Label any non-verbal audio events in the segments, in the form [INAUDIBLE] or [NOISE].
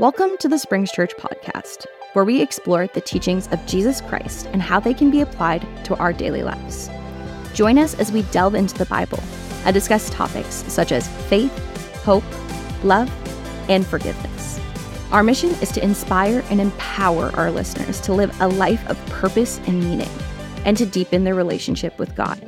Welcome to the Springs Church podcast, where we explore the teachings of Jesus Christ and how they can be applied to our daily lives. Join us as we delve into the Bible and discuss topics such as faith, hope, love, and forgiveness. Our mission is to inspire and empower our listeners to live a life of purpose and meaning, and to deepen their relationship with God.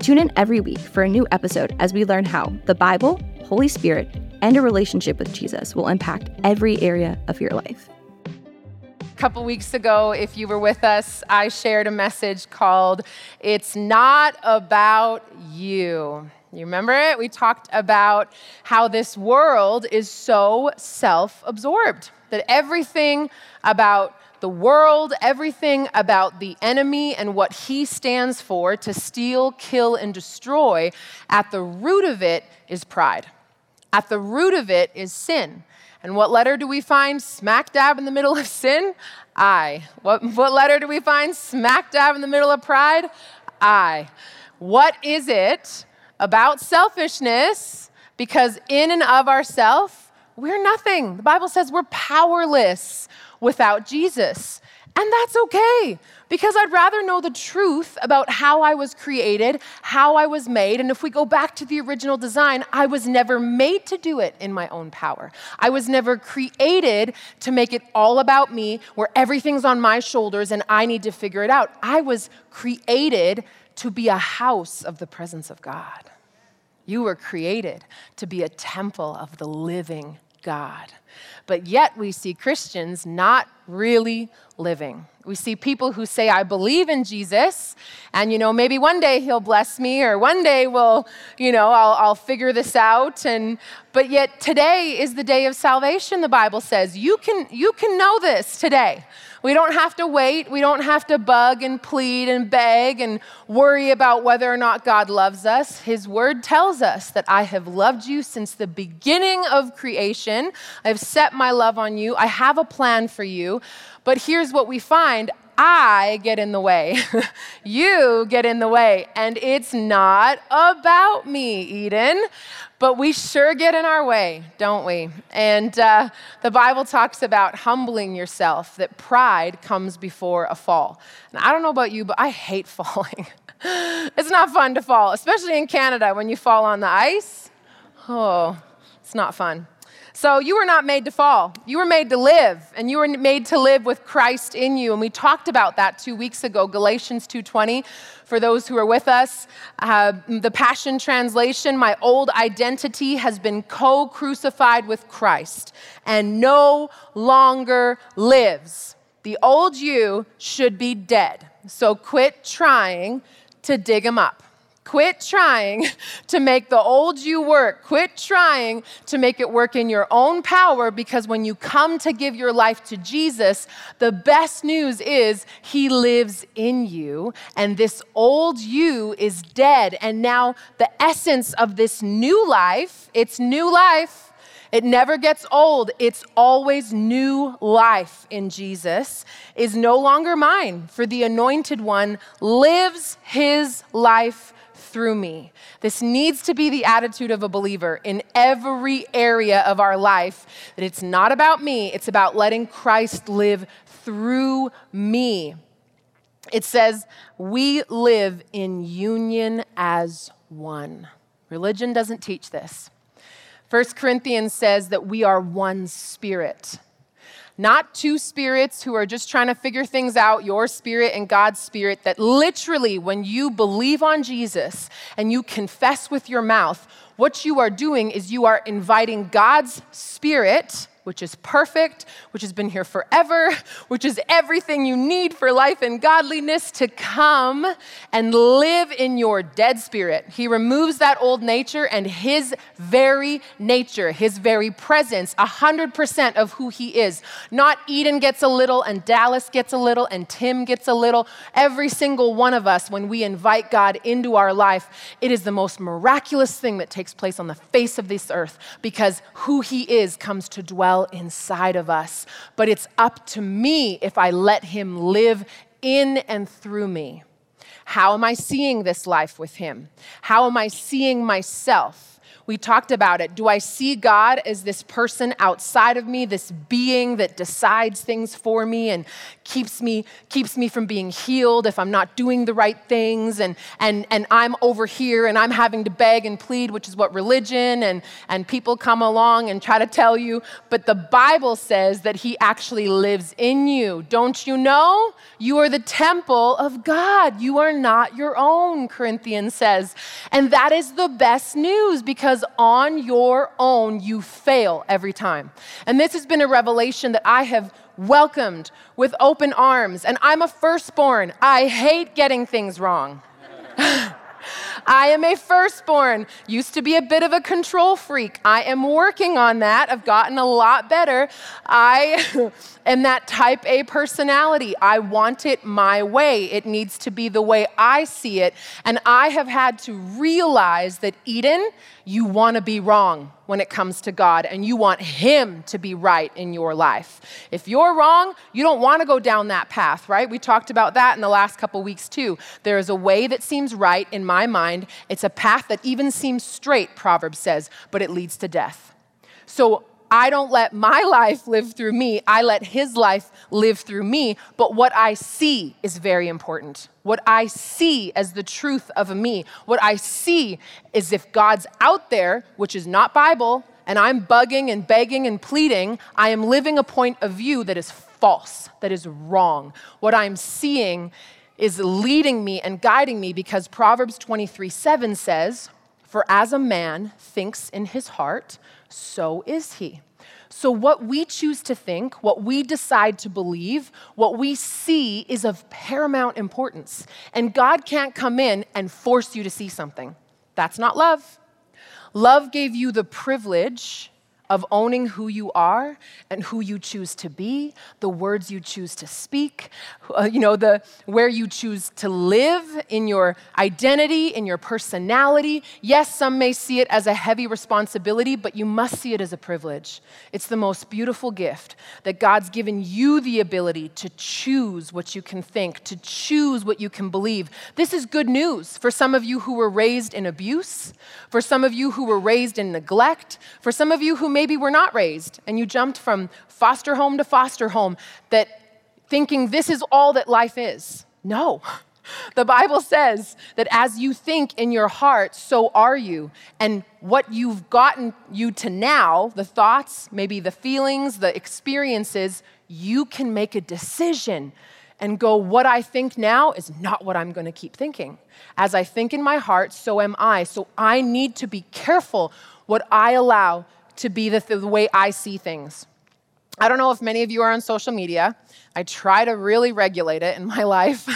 Tune in every week for a new episode as we learn how the Bible, Holy Spirit, and a relationship with Jesus will impact every area of your life. A couple weeks ago, if you were with us, I shared a message called It's Not About You. You remember it? We talked about how this world is so self absorbed, that everything about the world, everything about the enemy and what he stands for to steal, kill, and destroy, at the root of it is pride. At the root of it is sin. And what letter do we find smack dab in the middle of sin? I. What, what letter do we find smack dab in the middle of pride? I. What is it about selfishness? Because in and of ourselves, we're nothing. The Bible says we're powerless without Jesus. And that's okay because I'd rather know the truth about how I was created, how I was made. And if we go back to the original design, I was never made to do it in my own power. I was never created to make it all about me, where everything's on my shoulders and I need to figure it out. I was created to be a house of the presence of God. You were created to be a temple of the living God. But yet we see Christians not really living. We see people who say, I believe in Jesus, and you know, maybe one day he'll bless me, or one day we'll, you know, I'll, I'll figure this out. And but yet today is the day of salvation, the Bible says. You can you can know this today. We don't have to wait. We don't have to bug and plead and beg and worry about whether or not God loves us. His word tells us that I have loved you since the beginning of creation. I have set my love on you. I have a plan for you. But here's what we find I get in the way. [LAUGHS] you get in the way. And it's not about me, Eden, but we sure get in our way, don't we? And uh, the Bible talks about humbling yourself, that pride comes before a fall. And I don't know about you, but I hate [LAUGHS] falling. it's not fun to fall, especially in Canada when you fall on the ice. Oh, it's not fun. So you were not made to fall. You were made to live, and you were made to live with Christ in you. And we talked about that two weeks ago, Galatians 2:20. For those who are with us, uh, the Passion Translation: My old identity has been co-crucified with Christ, and no longer lives. The old you should be dead. So quit trying to dig him up. Quit trying [LAUGHS] to make the old you work. Quit trying to make it work in your own power because when you come to give your life to Jesus, the best news is He lives in you, and this old you is dead. And now, the essence of this new life, it's new life. It never gets old. It's always new life in Jesus, is no longer mine, for the anointed one lives his life through me. This needs to be the attitude of a believer in every area of our life that it's not about me, it's about letting Christ live through me. It says, we live in union as one. Religion doesn't teach this. 1 Corinthians says that we are one spirit not two spirits who are just trying to figure things out, your spirit and God's spirit, that literally, when you believe on Jesus and you confess with your mouth, what you are doing is you are inviting God's spirit which is perfect, which has been here forever, [LAUGHS] which is everything you need for life and godliness to come and live in your dead spirit. He removes that old nature and his very nature, his very presence, 100% of who he is. Not Eden gets a little and Dallas gets a little and Tim gets a little. Every single one of us, when we invite God into our life, it is the most miraculous thing that takes place on the face of this earth because who he is comes to dwell inside of us. But it's up to me if I let Him live in and through me. How am I seeing this life with Him? How am I seeing myself? We talked about it. Do I see God as this person outside of me, this being that decides things for me and keeps me keeps me from being healed if I'm not doing the right things and and and I'm over here and I'm having to beg and plead, which is what religion and and people come along and try to tell you, but the Bible says that he actually lives in you. Don't you know? You are the temple of God. You are not your own, Corinthians says. And that is the best news because on your own you fail every time. And this has been a revelation that I have welcomed with open arms. And I'm a firstborn. I hate getting things wrong. [LAUGHS] I am a firstborn. Used to be a bit of a control freak. I am working on that. I've gotten a lot better. I [LAUGHS] am that type A personality. I want it my way. It needs to be the way I see it. And I have had to realize that, Eden, you want to be wrong when it comes to God and you want Him to be right in your life. If you're wrong, you don't want to go down that path, right? We talked about that in the last couple weeks too. There is a way that seems right in my mind. It's a path that even seems straight, Proverbs says, but it leads to death. So I don't let my life live through me. I let his life live through me. But what I see is very important. What I see as the truth of me, what I see is if God's out there, which is not Bible, and I'm bugging and begging and pleading, I am living a point of view that is false, that is wrong. What I'm seeing is leading me and guiding me because Proverbs 23 7 says, For as a man thinks in his heart, so is he. So, what we choose to think, what we decide to believe, what we see is of paramount importance. And God can't come in and force you to see something. That's not love. Love gave you the privilege of owning who you are and who you choose to be, the words you choose to speak, uh, you know, the where you choose to live in your identity, in your personality. Yes, some may see it as a heavy responsibility, but you must see it as a privilege. It's the most beautiful gift that God's given you the ability to choose what you can think, to choose what you can believe. This is good news for some of you who were raised in abuse, for some of you who were raised in neglect, for some of you who may maybe were not raised and you jumped from foster home to foster home that thinking this is all that life is. No. [LAUGHS] The Bible says that as you think in your heart, so are you. And what you've gotten you to now, the thoughts, maybe the feelings, the experiences, you can make a decision and go, what I think now is not what I'm going to keep thinking. As I think in my heart, so am I. So I need to be careful what I allow to be the, the way I see things. I don't know if many of you are on social media. I try to really regulate it in my [LAUGHS] life.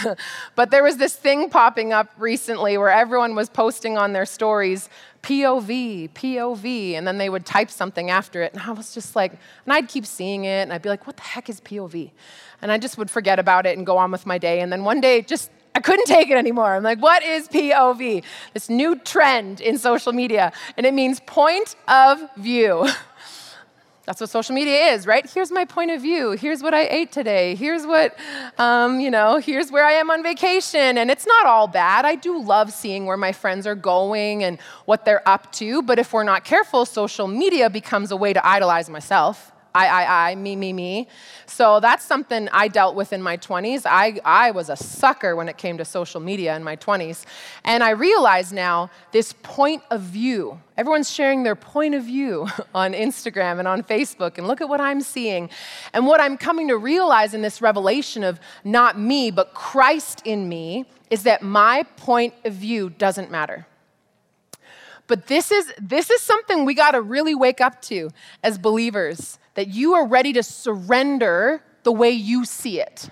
but there was this thing popping up recently where everyone was posting on their stories POV, POV, and then they would type something after it. And I was just like, and I'd keep seeing it, and I'd be like, what the heck is POV? And I just would forget about it and go on with my day. And then one day, just I couldn't take it anymore. I'm like, what is POV? This new trend in social media, and it means point of view. [LAUGHS] That's what social media is, right? Here's my point of view. Here's what I ate today. Here's what, um, you know, here's where I am on vacation. And it's not all bad. I do love seeing where my friends are going and what they're up to. But if we're not careful, social media becomes a way to idolize myself. I, I, I, me, me, me. So that's something I dealt with in my 20s. I, I was a sucker when it came to social media in my 20s. And I realize now this point of view. Everyone's sharing their point of view [LAUGHS] on Instagram and on Facebook, and look at what I'm seeing. And what I'm coming to realize in this revelation of not me, but Christ in me, is that my point of view doesn't matter. But this is, this is something we got to really wake up to as believers that you are ready to surrender the way you see it.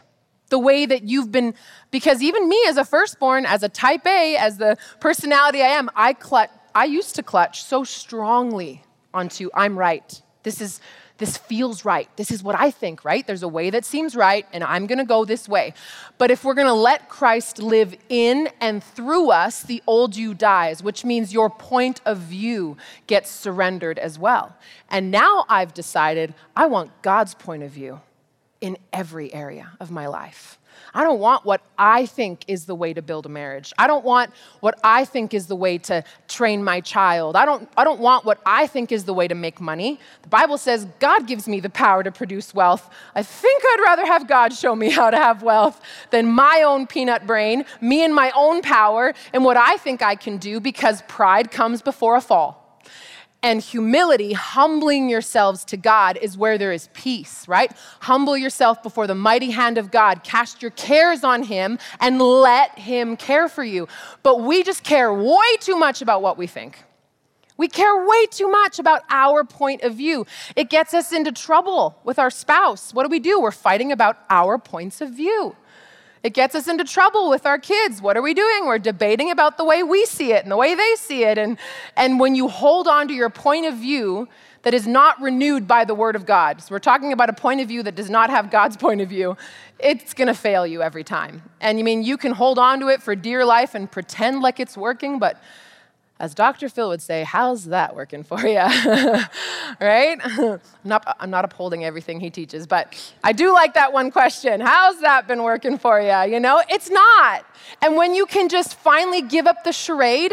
The way that you've been, because even me as a firstborn, as a type A, as the personality I am, I clutch, I used to clutch so strongly onto I'm right. This is this feels right. This is what I think, right? There's a way that seems right, and I'm gonna go this way. But if we're gonna let Christ live in and through us, the old you dies, which means your point of view gets surrendered as well. And now I've decided I want God's point of view. in every area of my life. I don't want what I think is the way to build a marriage. I don't want what I think is the way to train my child. I don't, I don't want what I think is the way to make money. The Bible says God gives me the power to produce wealth. I think I'd rather have God show me how to have wealth than my own peanut brain, me and my own power, and what I think I can do because pride comes before a fall and humility, humbling yourselves to God, is where there is peace, right? Humble yourself before the mighty hand of God, cast your cares on Him, and let Him care for you. But we just care way too much about what we think. We care way too much about our point of view. It gets us into trouble with our spouse. What do we do? We're fighting about our points of view. It gets us into trouble with our kids. What are we doing? We're debating about the way we see it and the way they see it. And, and when you hold on to your point of view that is not renewed by the Word of God, so we're talking about a point of view that does not have God's point of view, it's going to fail you every time. And you mean you can hold on to it for dear life and pretend like it's working, but as Dr. Phil would say, how's that working for you? [LAUGHS] right? I'm [LAUGHS] not, I'm not upholding everything he teaches, but I do like that one question. How's that been working for you? You know, it's not. And when you can just finally give up the charade,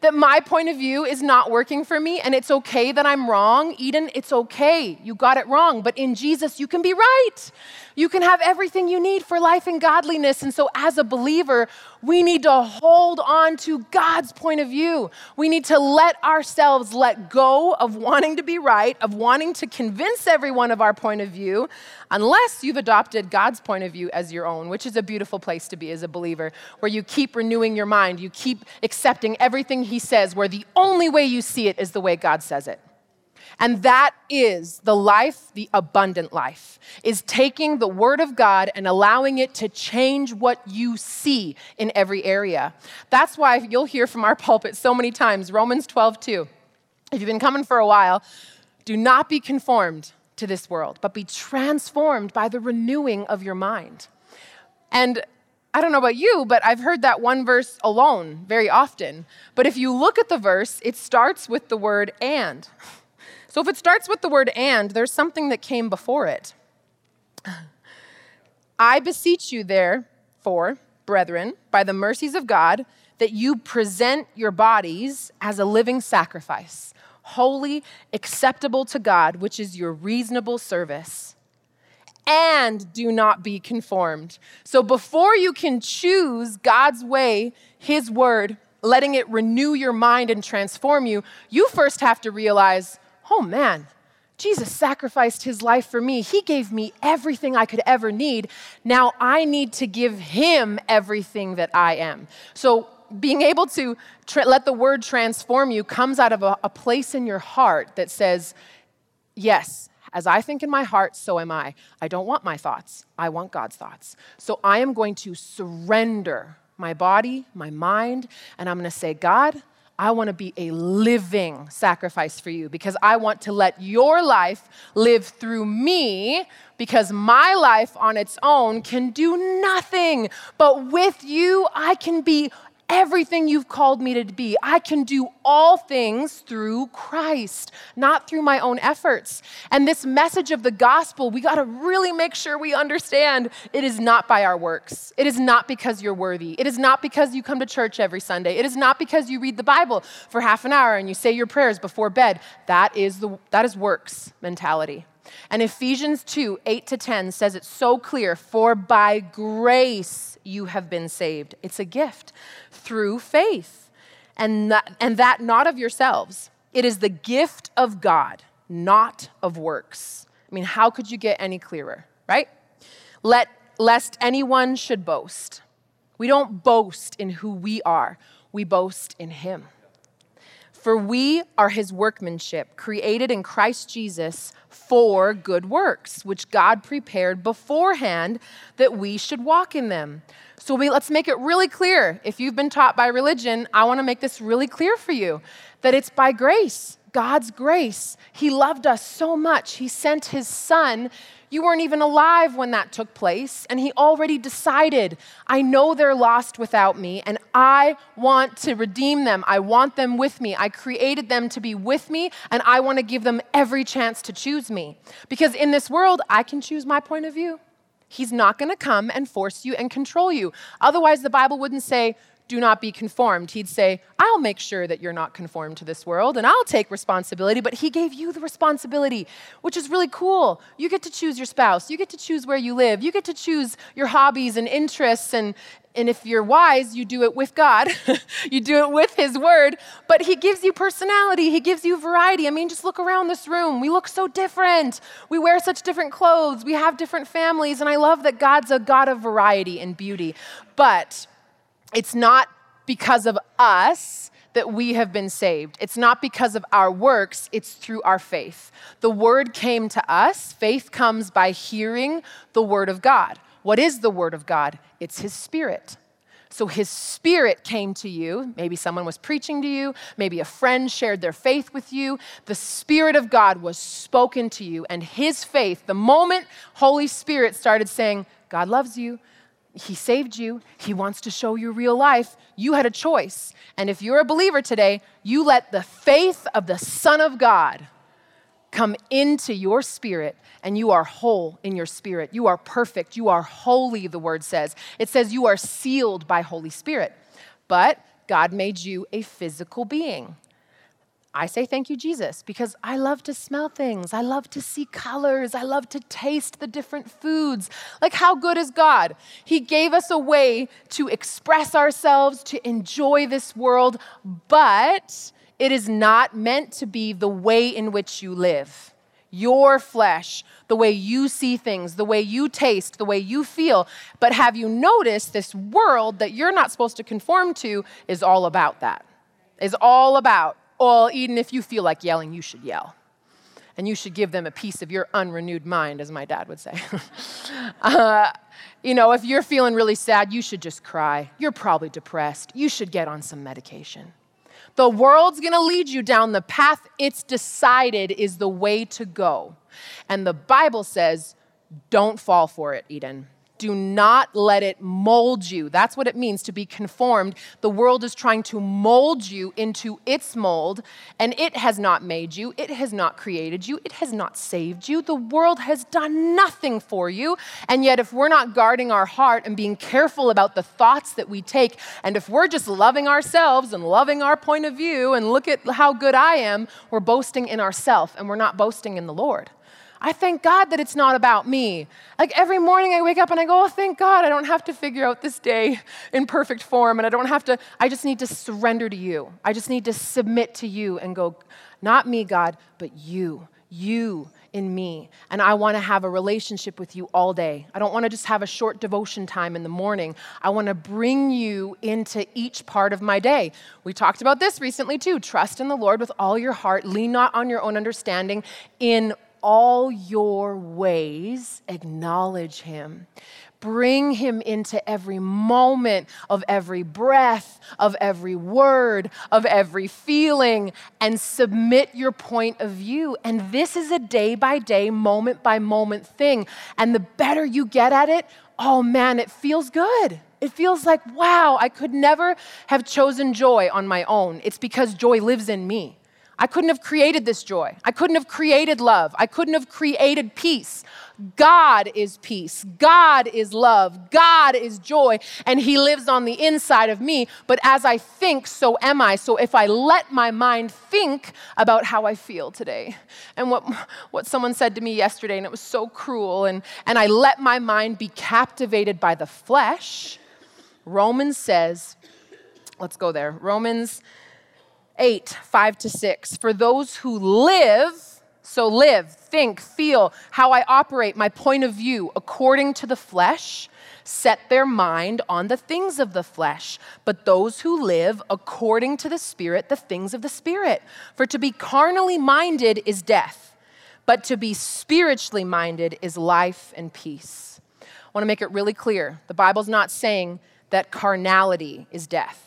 that my point of view is not working for me and it's okay that I'm wrong. Eden, it's okay. You got it wrong. But in Jesus, you can be right. You can have everything you need for life and godliness. And so, as a believer, we need to hold on to God's point of view. We need to let ourselves let go of wanting to be right, of wanting to convince everyone of our point of view, unless you've adopted God's point of view as your own, which is a beautiful place to be as a believer, where you keep renewing your mind, you keep accepting everything He says, where the only way you see it is the way God says it. And that is the life, the abundant life, is taking the word of God and allowing it to change what you see in every area. That's why you'll hear from our pulpit so many times Romans 12, 2. If you've been coming for a while, do not be conformed to this world, but be transformed by the renewing of your mind. And I don't know about you, but I've heard that one verse alone very often. But if you look at the verse, it starts with the word and. So if it starts with the word and, there's something that came before it. I beseech you, therefore, brethren, by the mercies of God, that you present your bodies as a living sacrifice, holy, acceptable to God, which is your reasonable service. And do not be conformed. So before you can choose God's way, His word, letting it renew your mind and transform you, you first have to realize oh man, Jesus sacrificed his life for me. He gave me everything I could ever need. Now I need to give him everything that I am. So, being able to tra- let the word transform you comes out of a, a place in your heart that says, Yes, as I think in my heart, so am I. I don't want my thoughts, I want God's thoughts. So, I am going to surrender my body, my mind, and I'm going to say, God, I want to be a living sacrifice for you because I want to let your life live through me because my life on its own can do nothing. But with you, I can be everything you've called me to be. I can do all things through Christ, not through my own efforts. And this message of the gospel, we got to really make sure we understand it is not by our works. It is not because you're worthy. It is not because you come to church every Sunday. It is not because you read the Bible for half an hour and you say your prayers before bed. That is the that is works mentality. And Ephesians 2 8 to 10 says it's so clear for by grace you have been saved. It's a gift through faith, and that, and that not of yourselves. It is the gift of God, not of works. I mean, how could you get any clearer, right? Let, lest anyone should boast. We don't boast in who we are, we boast in Him. For we are his workmanship, created in Christ Jesus for good works, which God prepared beforehand that we should walk in them. So we, let's make it really clear. If you've been taught by religion, I want to make this really clear for you that it's by grace, God's grace. He loved us so much, He sent His Son you weren't even alive when that took place, and he already decided, I know they're lost without me, and I want to redeem them. I want them with me. I created them to be with me, and I want to give them every chance to choose me. Because in this world, I can choose my point of view. He's not going to come and force you and control you. Otherwise, the Bible wouldn't say, do not be conformed. He'd say, I'll make sure that you're not conformed to this world and I'll take responsibility. But He gave you the responsibility, which is really cool. You get to choose your spouse, you get to choose where you live, you get to choose your hobbies and interests. And, and if you're wise, you do it with God, [LAUGHS] you do it with His Word. But He gives you personality, He gives you variety. I mean, just look around this room. We look so different. We wear such different clothes, we have different families. And I love that God's a God of variety and beauty. But it's not because of us that we have been saved. It's not because of our works, it's through our faith. The word came to us. Faith comes by hearing the word of God. What is the word of God? It's his spirit. So his spirit came to you. Maybe someone was preaching to you. Maybe a friend shared their faith with you. The spirit of God was spoken to you. And his faith, the moment Holy Spirit started saying, God loves you, he saved you. He wants to show you real life. You had a choice. And if you're a believer today, you let the faith of the Son of God come into your spirit, and you are whole in your spirit. You are perfect. You are holy, the word says. It says you are sealed by Holy Spirit. But God made you a physical being. I say thank you, Jesus, because I love to smell things. I love to see colors. I love to taste the different foods. Like, how good is God? He gave us a way to express ourselves, to enjoy this world, but it is not meant to be the way in which you live. Your flesh, the way you see things, the way you taste, the way you feel. But have you noticed this world that you're not supposed to conform to is all about that? Is all about well, Eden, if you feel like yelling, you should yell. And you should give them a piece of your unrenewed mind, as my dad would say. [LAUGHS] uh, you know, if you're feeling really sad, you should just cry. You're probably depressed. You should get on some medication. The world's gonna lead you down the path it's decided is the way to go. And the Bible says, don't fall for it, Eden. Do not let it mold you. That's what it means to be conformed. The world is trying to mold you into its mold, and it has not made you. It has not created you. It has not saved you. The world has done nothing for you. And yet, if we're not guarding our heart and being careful about the thoughts that we take, and if we're just loving ourselves and loving our point of view and look at how good I am, we're boasting in ourselves and we're not boasting in the Lord. I thank God that it's not about me. Like every morning I wake up and I go, oh, thank God I don't have to figure out this day in perfect form and I don't have to, I just need to surrender to you. I just need to submit to you and go, not me, God, but you, you in me. And I want to have a relationship with you all day. I don't want to just have a short devotion time in the morning. I want to bring you into each part of my day. We talked about this recently too. Trust in the Lord with all your heart, lean not on your own understanding in all your ways, acknowledge him. Bring him into every moment of every breath, of every word, of every feeling, and submit your point of view. And this is a day by day, moment by moment thing. And the better you get at it, oh man, it feels good. It feels like, wow, I could never have chosen joy on my own. It's because joy lives in me. I couldn't have created this joy. I couldn't have created love. I couldn't have created peace. God is peace. God is love. God is joy. And He lives on the inside of me. But as I think, so am I. So if I let my mind think about how I feel today and what, what someone said to me yesterday, and it was so cruel, and, and I let my mind be captivated by the flesh, Romans says, let's go there. Romans 8, 5 to 6. For those who live, so live, think, feel, how I operate, my point of view, according to the flesh, set their mind on the things of the flesh. But those who live according to the Spirit, the things of the Spirit. For to be carnally minded is death, but to be spiritually minded is life and peace. I want to make it really clear the Bible's not saying that carnality is death.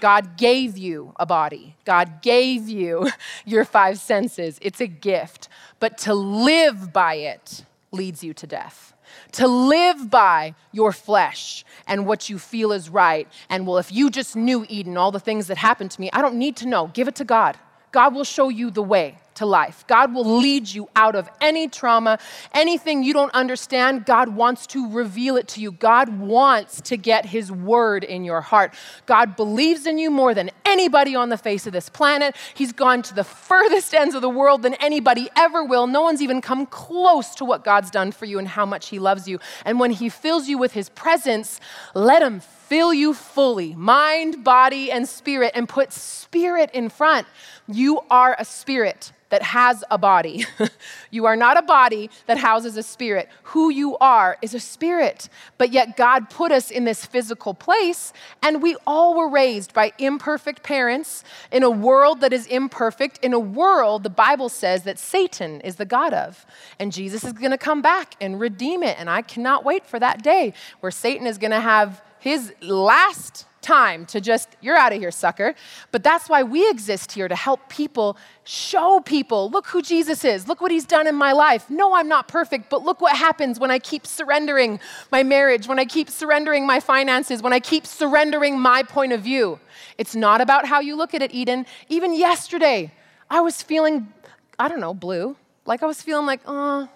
God gave you a body. God gave you [LAUGHS] your five senses. It's a gift. But to live by it leads you to death. To live by your flesh and what you feel is right. And well, if you just knew Eden, all the things that happened to me, I don't need to know. Give it to God. God will show you the way to life. God will lead you out of any trauma, anything you don't understand. God wants to reveal it to you. God wants to get His word in your heart. God believes in you more than anybody on the face of this planet. He's gone to the furthest ends of the world than anybody ever will. No one's even come close to what God's done for you and how much He loves you. And when He fills you with His presence, let Him fill you fully, mind, body, and spirit, and put spirit in front. You are a spirit that has a body. [LAUGHS] you are not a body that houses a spirit. Who you are is a spirit. But yet, God put us in this physical place, and we all were raised by imperfect parents in a world that is imperfect, in a world the Bible says that Satan is the God of. And Jesus is going to come back and redeem it. And I cannot wait for that day where Satan is going to have his last time to just, you're out of here, sucker. But that's why we exist here to help people, show people, look who Jesus is, look what he's done in my life. No, I'm not perfect, but look what happens when I keep surrendering my marriage, when I keep surrendering my finances, when I keep surrendering my point of view. It's not about how you look at it, Eden. Even yesterday, I was feeling, I don't know, blue. Like I was feeling like, uh,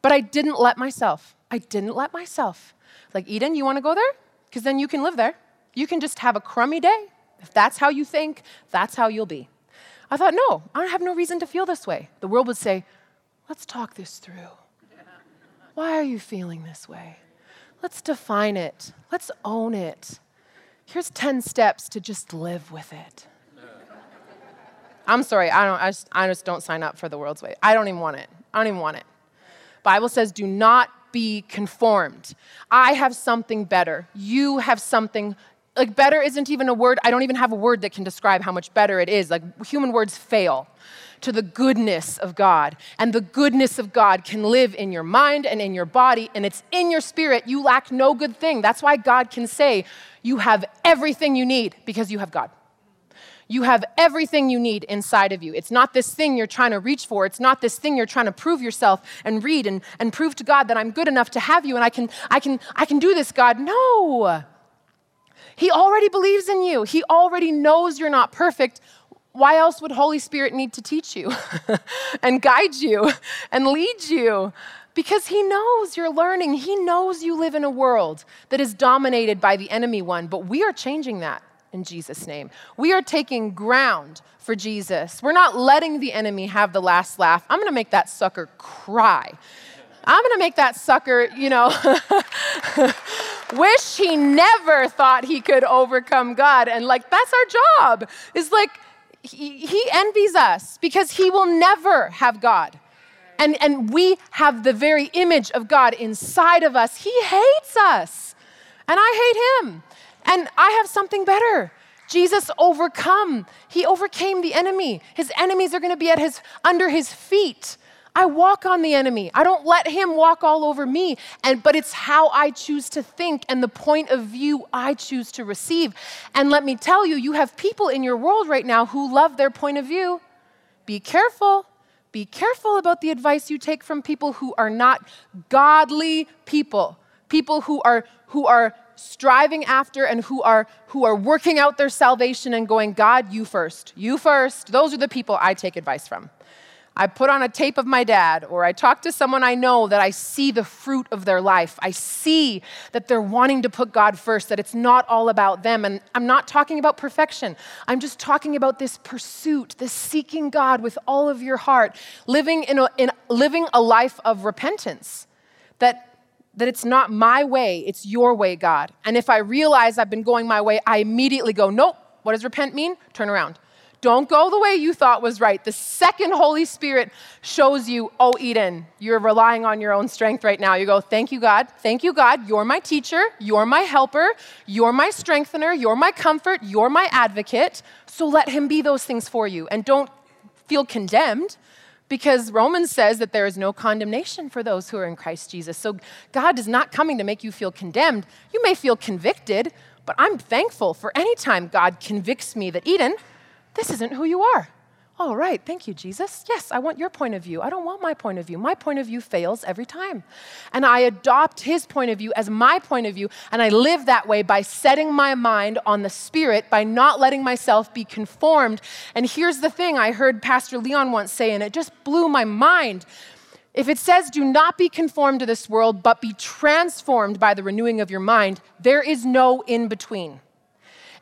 but I didn't let myself. I didn't let myself. Like, Eden, you wanna go there? Because then you can live there. You can just have a crummy day. If that's how you think, that's how you'll be. I thought, no, I have no reason to feel this way. The world would say, let's talk this through. Why are you feeling this way? Let's define it. Let's own it. Here's 10 steps to just live with it. I'm sorry, I, don't, I, just, I just don't sign up for the world's way. I don't even want it. I don't even want it. Bible says, do not be conformed. I have something better. You have something like better isn't even a word. I don't even have a word that can describe how much better it is. Like human words fail to the goodness of God. And the goodness of God can live in your mind and in your body, and it's in your spirit. You lack no good thing. That's why God can say, You have everything you need because you have God. You have everything you need inside of you. It's not this thing you're trying to reach for. It's not this thing you're trying to prove yourself and read and, and prove to God that I'm good enough to have you and I can, I can, I can do this, God. No. He already believes in you. He already knows you're not perfect. Why else would Holy Spirit need to teach you [LAUGHS] and guide you and lead you? Because he knows you're learning. He knows you live in a world that is dominated by the enemy one, but we are changing that in Jesus' name. We are taking ground for Jesus. We're not letting the enemy have the last laugh. I'm gonna make that sucker cry. I'm gonna make that sucker, you know, [LAUGHS] wish he never thought he could overcome God. And like, that's our job, is like, he, he envies us because he will never have God. And, and we have the very image of God inside of us. He hates us, and I hate him. And I have something better. Jesus overcome. He overcame the enemy. His enemies are going to be at his under his feet. I walk on the enemy. I don't let him walk all over me. And but it's how I choose to think and the point of view I choose to receive. And let me tell you, you have people in your world right now who love their point of view. Be careful. Be careful about the advice you take from people who are not godly people. People who are who are striving after and who are who are working out their salvation and going god you first you first those are the people i take advice from i put on a tape of my dad or i talk to someone i know that i see the fruit of their life i see that they're wanting to put god first that it's not all about them and i'm not talking about perfection i'm just talking about this pursuit this seeking god with all of your heart living in a, in, living a life of repentance that that it's not my way, it's your way, God. And if I realize I've been going my way, I immediately go, nope. What does repent mean? Turn around. Don't go the way you thought was right. The second Holy Spirit shows you, oh, Eden, you're relying on your own strength right now. You go, thank you, God. Thank you, God. You're my teacher. You're my helper. You're my strengthener. You're my comfort. You're my advocate. So let Him be those things for you. And don't feel condemned because Romans says that there is no condemnation for those who are in Christ Jesus. So God is not coming to make you feel condemned. You may feel convicted, but I'm thankful for any time God convicts me that, Eden, this isn't who you are. All right, thank you, Jesus. Yes, I want your point of view. I don't want my point of view. My point of view fails every time. And I adopt his point of view as my point of view, and I live that way by setting my mind on the Spirit, by not letting myself be conformed. And here's the thing I heard Pastor Leon once say, and it just blew my mind. If it says, do not be conformed to this world, but be transformed by the renewing of your mind, there is no in between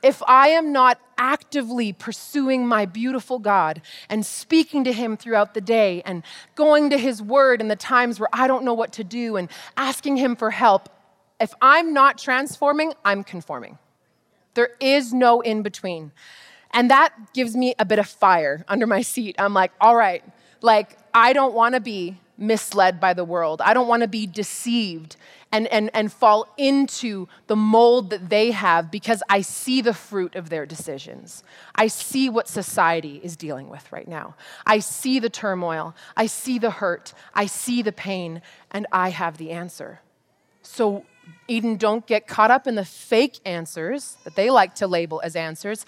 if I am not actively pursuing my beautiful God and speaking to Him throughout the day and going to His Word in the times where I don't know what to do and asking Him for help, if I'm not transforming, I'm conforming. There is no in between. And that gives me a bit of fire under my seat. I'm like, all right, like, I don't wanna be misled by the world. I don't wanna be deceived and, and, and fall into the mold that they have because I see the fruit of their decisions. I see what society is dealing with right now. I see the turmoil. I see the hurt. I see the pain, and I have the answer. So, Eden, don't get caught up in the fake answers that they like to label as answers.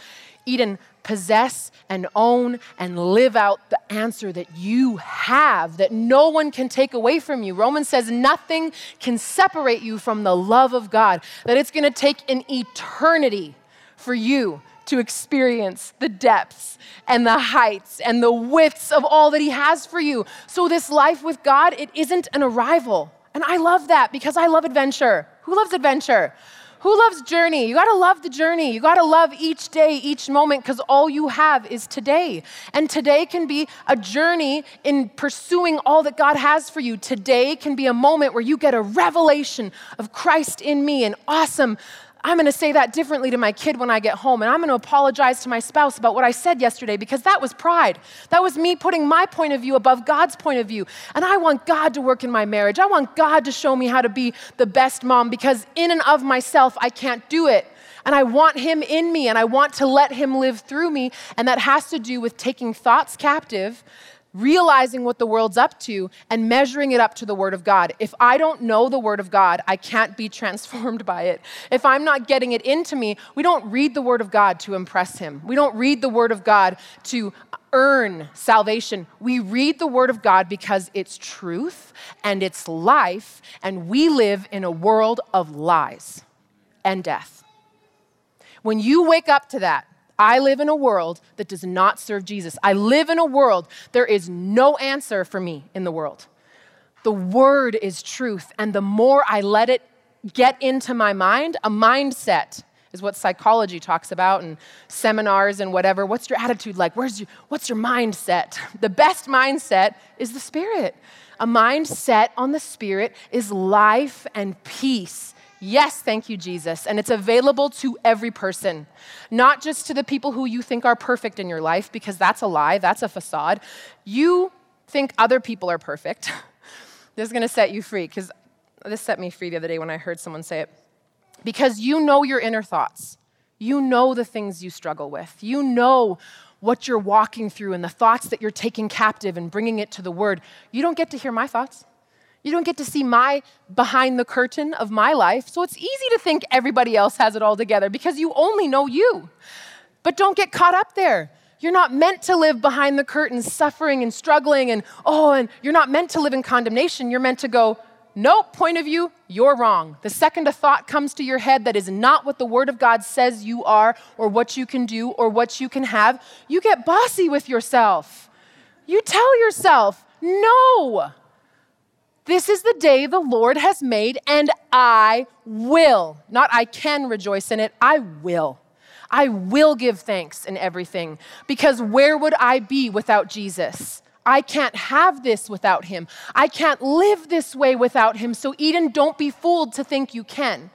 Eden, possess and own and live out the answer that you have, that no one can take away from you. Romans says nothing can separate you from the love of God, that it's going to take an eternity for you to experience the depths and the heights and the widths of all that He has for you. So, this life with God, it isn't an arrival. And I love that because I love adventure. Who loves adventure? Who loves journey? You gotta love the journey. You gotta love each day, each moment, because all you have is today. And today can be a journey in pursuing all that God has for you. Today can be a moment where you get a revelation of Christ in me, an awesome I'm going to say that differently to my kid when I get home. And I'm going to apologize to my spouse about what I said yesterday because that was pride. That was me putting my point of view above God's point of view. And I want God to work in my marriage. I want God to show me how to be the best mom because in and of myself, I can't do it. And I want Him in me and I want to let Him live through me. And that has to do with taking thoughts captive realizing what the world's up to and measuring it up to the Word of God. If I don't know the Word of God, I can't be [LAUGHS] transformed by it. If I'm not getting it into me, we don't read the Word of God to impress Him. We don't read the Word of God to earn salvation. We read the Word of God because it's truth and it's life, and we live in a world of lies and death. When you wake up to that, I live in a world that does not serve Jesus. I live in a world, there is no answer for me in the world. The word is truth, and the more I let it get into my mind, a mindset is what psychology talks about and seminars and whatever. What's your attitude like? Where's your, what's your mindset? [LAUGHS] The best mindset is the spirit. A mindset on the spirit is life and peace Yes, thank you, Jesus. And it's available to every person, not just to the people who you think are perfect in your life, because that's a lie, that's a facade. You think other people are perfect. [LAUGHS] this is going to set you free, because this set me free the other day when I heard someone say it. Because you know your inner thoughts, you know the things you struggle with, you know what you're walking through and the thoughts that you're taking captive and bringing it to the word. You don't get to hear my thoughts. You don't get to see my behind the curtain of my life. So it's easy to think everybody else has it all together because you only know you. But don't get caught up there. You're not meant to live behind the curtain, suffering and struggling, and oh, and you're not meant to live in condemnation. You're meant to go, nope, point of view, you're wrong. The second a thought comes to your head that is not what the Word of God says you are, or what you can do, or what you can have, you get bossy with yourself. You tell yourself, no. This is the day the Lord has made, and I will. Not I can rejoice in it, I will. I will give thanks in everything because where would I be without Jesus? I can't have this without him. I can't live this way without him. So, Eden, don't be fooled to think you can.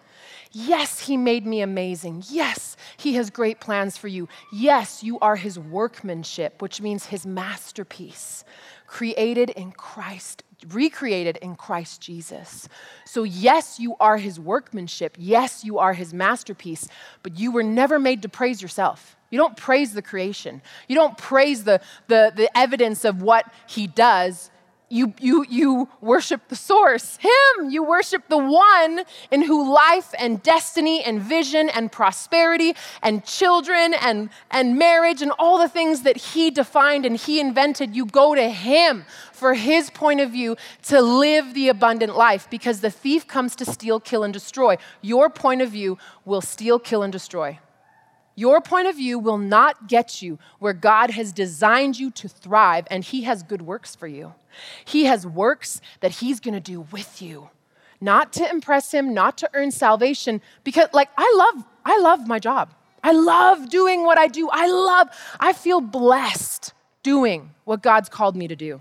Yes, he made me amazing. Yes, he has great plans for you. Yes, you are his workmanship, which means his masterpiece, created in Christ recreated in Christ Jesus. So, yes, you are his workmanship. Yes, you are his masterpiece, but you were never made to praise yourself. You don't praise the creation, you don't praise the, the, the evidence of what he does. You, you, you worship the source, Him. You worship the one in who life and destiny and vision and prosperity and children and, and marriage and all the things that He defined and He invented. You go to Him for His point of view to live the abundant life because the thief comes to steal, kill, and destroy. Your point of view will steal, kill, and destroy. Your point of view will not get you where God has designed you to thrive, and He has good works for you. He has works that He's gonna do with you, not to impress Him, not to earn salvation, because, like, I love, I love my job. I love doing what I do. I love, I feel blessed doing what God's called me to do.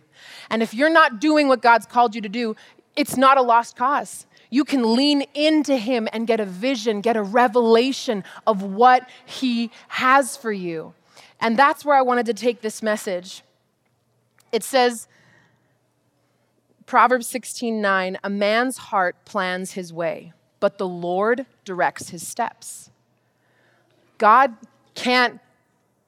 And if you're not doing what God's called you to do, it's not a lost cause you can lean into Him and get a vision, get a revelation of what He has for you. And that's where I wanted to take this message. It says, Proverbs 16 9, a man's heart plans his way, but the Lord directs his steps. God can't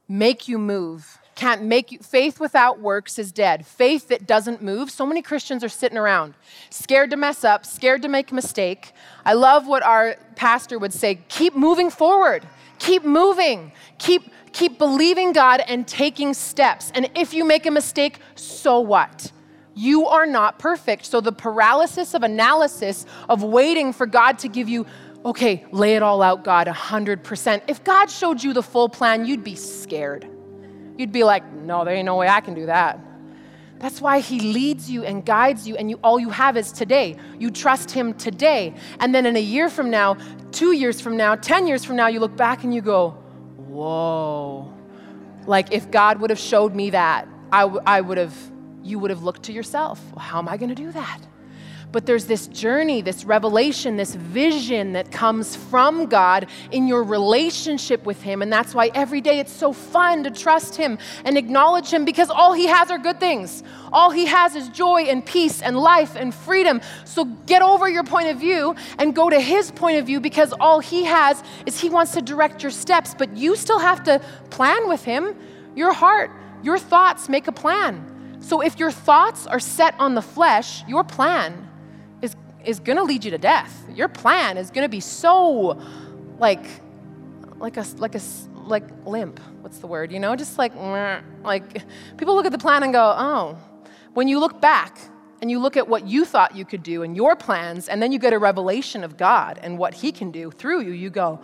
make you move can't make you, faith without works is dead. Faith that doesn't move. So many Christians are sitting around, scared to mess up, scared to make a mistake. I love what our pastor would say keep moving forward, keep moving, keep, keep believing God and taking steps. And if you make a mistake, so what? You are not perfect. So the paralysis of analysis, of waiting for God to give you, okay, lay it all out, God, 100%. If God showed you the full plan, you'd be scared. You'd be like, no, there ain't no way I can do that. That's why he leads you and guides you, and you, all you have is today. You trust him today. And then in a year from now, two years from now, 10 years from now, you look back and you go, whoa. Like if God would have showed me that, I, w- I would have, you would have looked to yourself. Well, how am I going to do that? But there's this journey, this revelation, this vision that comes from God in your relationship with Him. And that's why every day it's so fun to trust Him and acknowledge Him because all He has are good things. All He has is joy and peace and life and freedom. So get over your point of view and go to His point of view because all He has is He wants to direct your steps, but you still have to plan with Him. Your heart, your thoughts make a plan. So if your thoughts are set on the flesh, your plan is going to lead you to death. Your plan is going to be so like like a like a like limp. What's the word? You know, just like like people look at the plan and go, "Oh." When you look back and you look at what you thought you could do and your plans and then you get a revelation of God and what he can do through you, you go,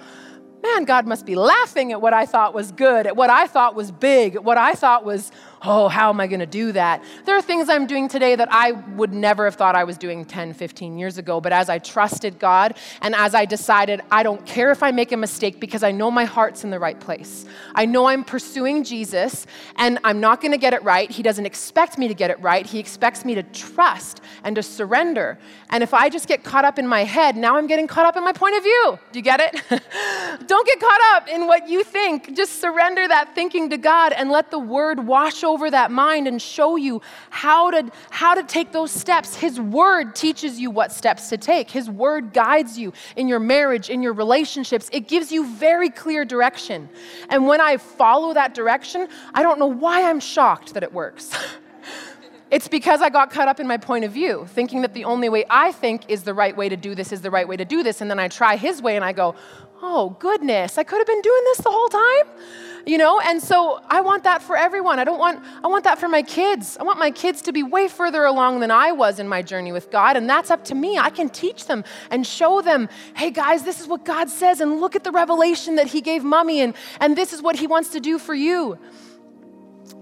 man, God must be laughing at what I thought was good, at what I thought was big, at what I thought was, oh, how am I going to do that? There are things I'm doing today that I would never have thought I was doing 10, 15 years ago. But as I trusted God and as I decided, I don't care if I make a mistake because I know my heart's in the right place. I know I'm pursuing Jesus and I'm not going to get it right. He doesn't expect me to get it right. He expects me to trust and to surrender. And if I just get caught up in my head, now I'm getting caught up in my point of view. Do you get it? [LAUGHS] don't get caught up in what you think. Just surrender that thinking to God and let the word wash over that mind and show you how to, how to take those steps. His word teaches you what steps to take, His word guides you in your marriage, in your relationships. It gives you very clear direction. And when I follow that direction, I don't know why I'm shocked that it works. [LAUGHS] It's because I got caught up in my point of view, thinking that the only way I think is the right way to do this is the right way to do this. And then I try his way and I go, oh, goodness, I could have been doing this the whole time you know? And so i want that for everyone. I don't want i want that for my kids. I want my kids to be way further along than i was in my journey with god and that's up to me. I can teach them and show them hey guys this is what god says and look at the revelation that he gave mommy and and this is what he wants to do for you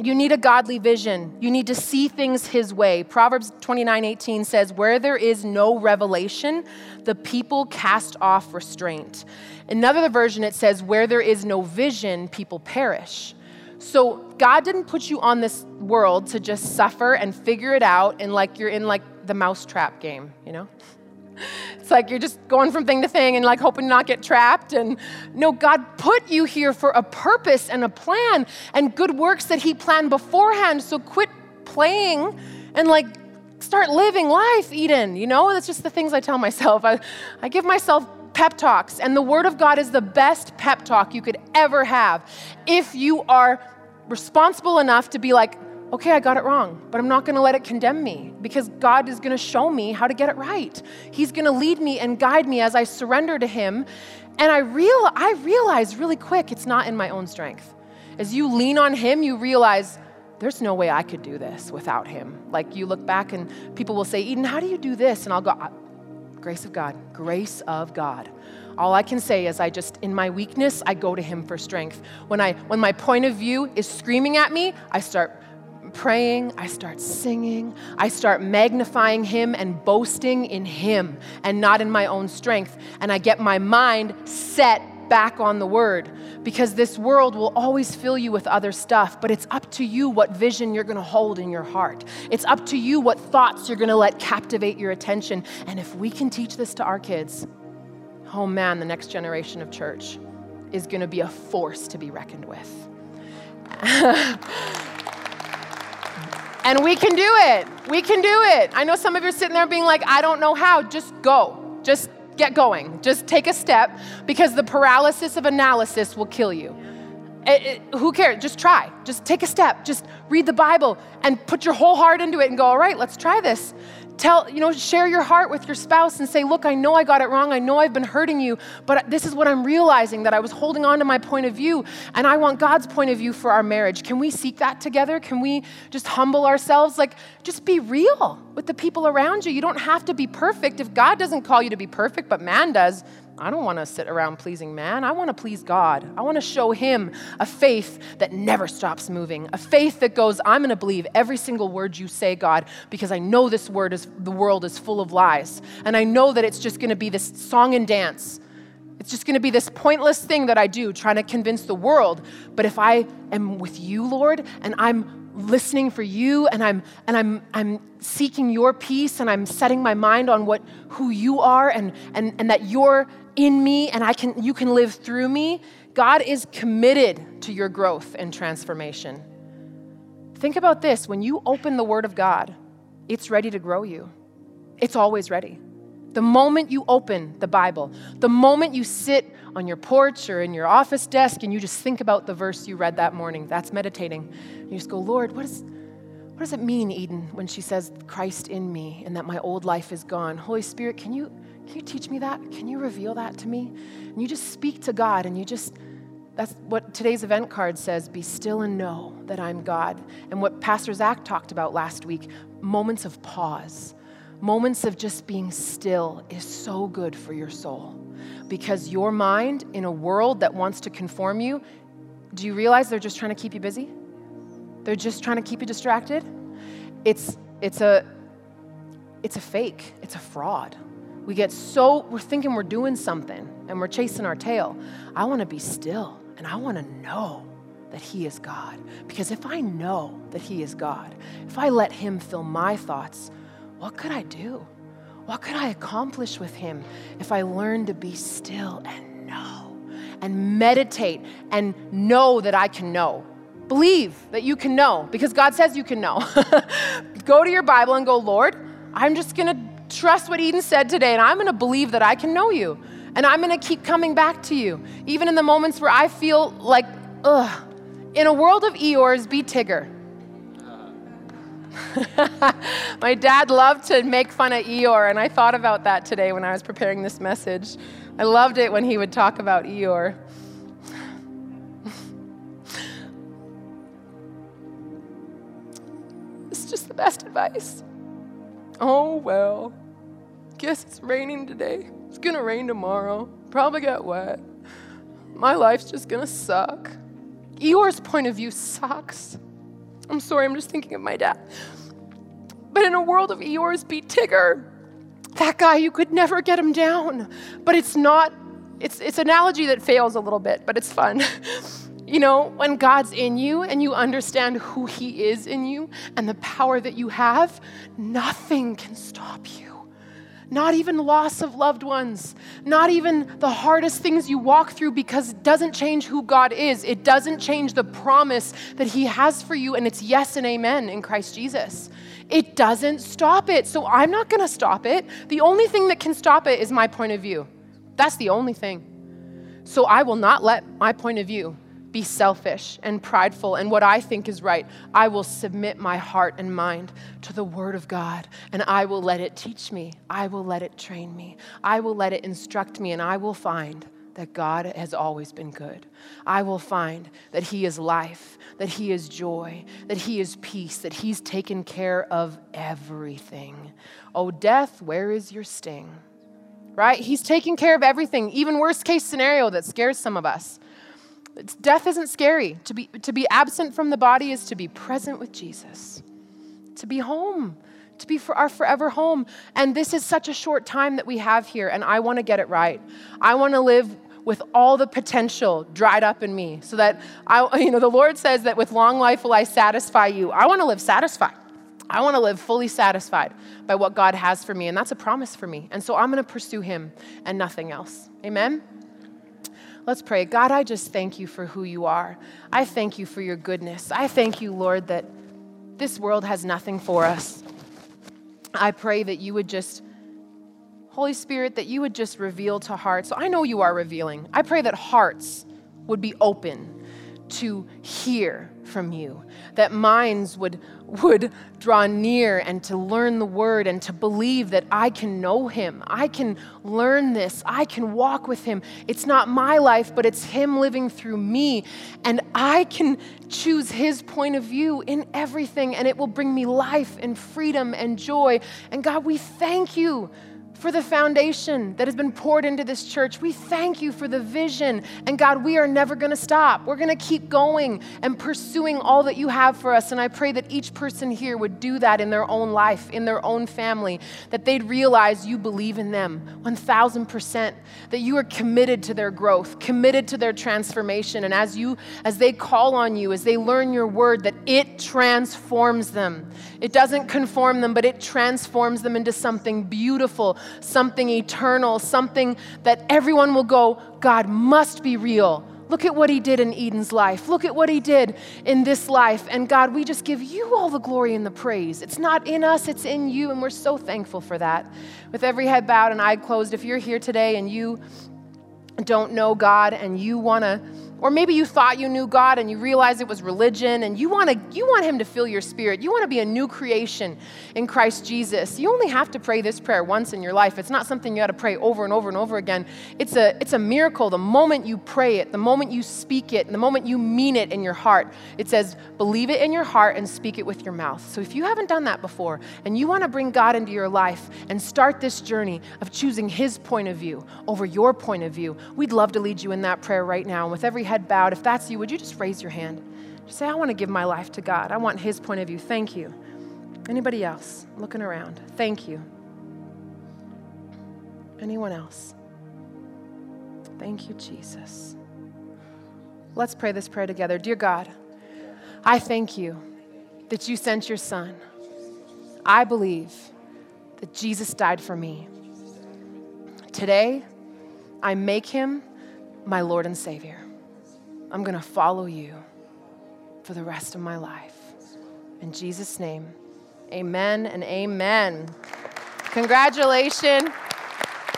you need a godly vision. You need to see things his way. Proverbs 29 18 says, Where there is no revelation, the people cast off restraint. Another version, it says, Where there is no vision, people perish. So God didn't put you on this world to just suffer and figure it out and like you're in like the mousetrap game, you know? It's like you're just going from thing to thing and like hoping to not get trapped. And no, God put you here for a purpose and a plan and good works that He planned beforehand. So quit playing and like start living life, Eden. You know, that's just the things I tell myself. I, I give myself pep talks, and the Word of God is the best pep talk you could ever have if you are responsible enough to be like, okay, I got it wrong, but I'm not going to let it condemn me because God is going to show me how to get it right. He's going to lead me and guide me as I surrender to Him. And I, real, I realize really quick it's not in my own strength. As you lean on Him, you realize there's no way I could do this without Him. Like you look back and people will say, Eden, how do you do this? And I'll go, grace of God, grace of God. All I can say is I just in my weakness I go to him for strength. When I when my point of view is screaming at me, I start praying, I start singing, I start magnifying Him and boasting in Him and not in my own strength. And I get my mind set back on the Word because this world will always fill you with other stuff, but it's up to you what vision you're going to hold in your heart. It's up to you what thoughts you're going to let captivate your attention. And if we can teach this to our kids, oh man, the next generation of church is going to be a force to be reckoned with. [LAUGHS] And we can do it. We can do it. I know some of you are sitting there being like, I don't know how. Just go. Just get going. Just take a step because the paralysis of analysis will kill you. It, it, who cares? Just try. Just take a step. Just read the Bible and put your whole heart into it and go, all right, let's try this tell, you know, share your heart with your spouse and say, look, I know I got it wrong. I know I've been hurting you, but this is what I'm realizing that I was holding on to my point of view and I want God's point of view for our marriage. Can we seek that together? Can we just humble ourselves? Like, just be real with the people around you. You don't have to be perfect. If God doesn't call you to be perfect, but man does, I don't want to sit around pleasing man. I want to please God. I want to show him a faith that never stops moving, a faith that goes, I'm going to believe every single word you say, God, because I know this word is the world is full of lies. And I know that it's just going to be this song and dance. It's just going to be this pointless thing that I do trying to convince the world. But if I am with you, Lord, and I'm listening for you and I'm and I'm I'm seeking your peace and I'm setting my mind on what who you are and and, and that you're in me and I can you can live through me, God is committed to your growth and transformation. Think about this, when you open the word of God, it's ready to grow you. It's always ready. The moment you open the Bible, the moment you sit on your porch or in your office desk and you just think about the verse you read that morning, that's meditating. You just go, Lord, what, is, what does it mean, Eden, when she says, Christ in me and that my old life is gone? Holy Spirit, can you, can you teach me that? Can you reveal that to me? And you just speak to God and you just, that's what today's event card says be still and know that I'm God. And what Pastor Zach talked about last week moments of pause, moments of just being still is so good for your soul. Because your mind in a world that wants to conform you, do you realize they're just trying to keep you busy? They're just trying to keep you distracted? It's, it's, a, it's a fake, it's a fraud. We get so, we're thinking we're doing something and we're chasing our tail. I want to be still and I want to know that He is God. Because if I know that He is God, if I let Him fill my thoughts, what could I do? What could I accomplish with Him if I learn to be still and know and meditate and know that I can know? Believe that you can know because God says you can know. [LAUGHS] go to your Bible and go, Lord, I'm just going to trust what Eden said today, and I'm going to believe that I can know you. And I'm going to keep coming back to you, even in the moments where I feel like, ugh. In a world of Eeyores, be Tigger. [LAUGHS] My dad loved to make fun of Eeyore, and I thought about that today when I was preparing this message. I loved it when he would talk about Eeyore. [LAUGHS] it's just the best advice. Oh, well. Guess it's raining today. It's gonna rain tomorrow. Probably get wet. My life's just gonna suck. Eeyore's point of view sucks. I'm sorry, I'm just thinking of my dad. But in a world of Eeyore's, be Tigger. That guy, you could never get him down. But it's not, it's, it's an analogy that fails a little bit, but it's fun. [LAUGHS] You know, when God's in you and you understand who He is in you and the power that you have, nothing can stop you. Not even loss of loved ones, not even the hardest things you walk through because it doesn't change who God is. It doesn't change the promise that He has for you, and it's yes and amen in Christ Jesus. It doesn't stop it. So I'm not going to stop it. The only thing that can stop it is my point of view. That's the only thing. So I will not let my point of view be selfish and prideful and what I think is right. I will submit my heart and mind to the Word of God and I will let it teach me. I will let it train me. I will let it instruct me and I will find that God has always been good. I will find that He is life, that He is joy, that He is peace, that He's taken care of everything. Oh, death, where is your sting? Right? He's taking care of everything, even worst case scenario that scares some of us. Death isn't scary. To be, to be absent from the body is to be present with Jesus, to be home, to be for our forever home. And this is such a short time that we have here, and I want to get it right. I want to live with all the potential dried up in me so that I, [LAUGHS] you know, the Lord says that with long life will I satisfy you. I want to live satisfied. I want to live fully satisfied by what God has for me, and that's a promise for me. And so I'm going to pursue Him and nothing else. Amen? Let's pray. God, I just thank you for who you are. I thank you for your goodness. I thank you, Lord, that this world has nothing for us. I pray that you would just Holy Spirit, that you would just reveal to hearts. So I know you are revealing. I pray that hearts would be open to hear from you, that minds would, would draw near and to learn the word and to believe that I can know him. I can learn this. I can walk with him. It's not my life, but it's him living through me. And I can choose his point of view in everything, and it will bring me life and freedom and joy. And God, we thank you for the foundation that has been poured into this church. We thank you for the vision. And God, we are never going to stop. We're going to keep going and pursuing all that you have for us. And I pray that each person here would do that in their own life, in their own family, that they'd realize you believe in them 1000%, that you are committed to their growth, committed to their transformation. And as you as they call on you, as they learn your word, that it transforms them. It doesn't conform them, but it transforms them into something beautiful, something eternal, something that everyone will go, God must be real. Look at what he did in Eden's life. Look at what he did in this life. And God, we just give you all the glory and the praise. It's not in us, it's in you. And we're so thankful for that. With every head bowed and eye closed, if you're here today and you don't know God and you want to or maybe you thought you knew God and you realized it was religion and you want to you want him to fill your spirit. You want to be a new creation in Christ Jesus. You only have to pray this prayer once in your life. It's not something you got to pray over and over and over again. It's a it's a miracle the moment you pray it, the moment you speak it, the moment you mean it in your heart. It says believe it in your heart and speak it with your mouth. So if you haven't done that before and you want to bring God into your life and start this journey of choosing his point of view over your point of view, we'd love to lead you in that prayer right now. And with every head bowed, if that's you, would you just raise your hand? Just say, I want to give my life to God. I want His point of view. Thank you. Anybody else looking around? Thank you. Anyone else? Thank you, Jesus. Let's pray this prayer together. Dear God, I thank you that you sent your Son. I believe that Jesus died for me. Today, I make him my Lord and Savior. I'm going to follow you for the rest of my life. In Jesus' name, amen and amen. Congratulations.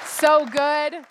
So good.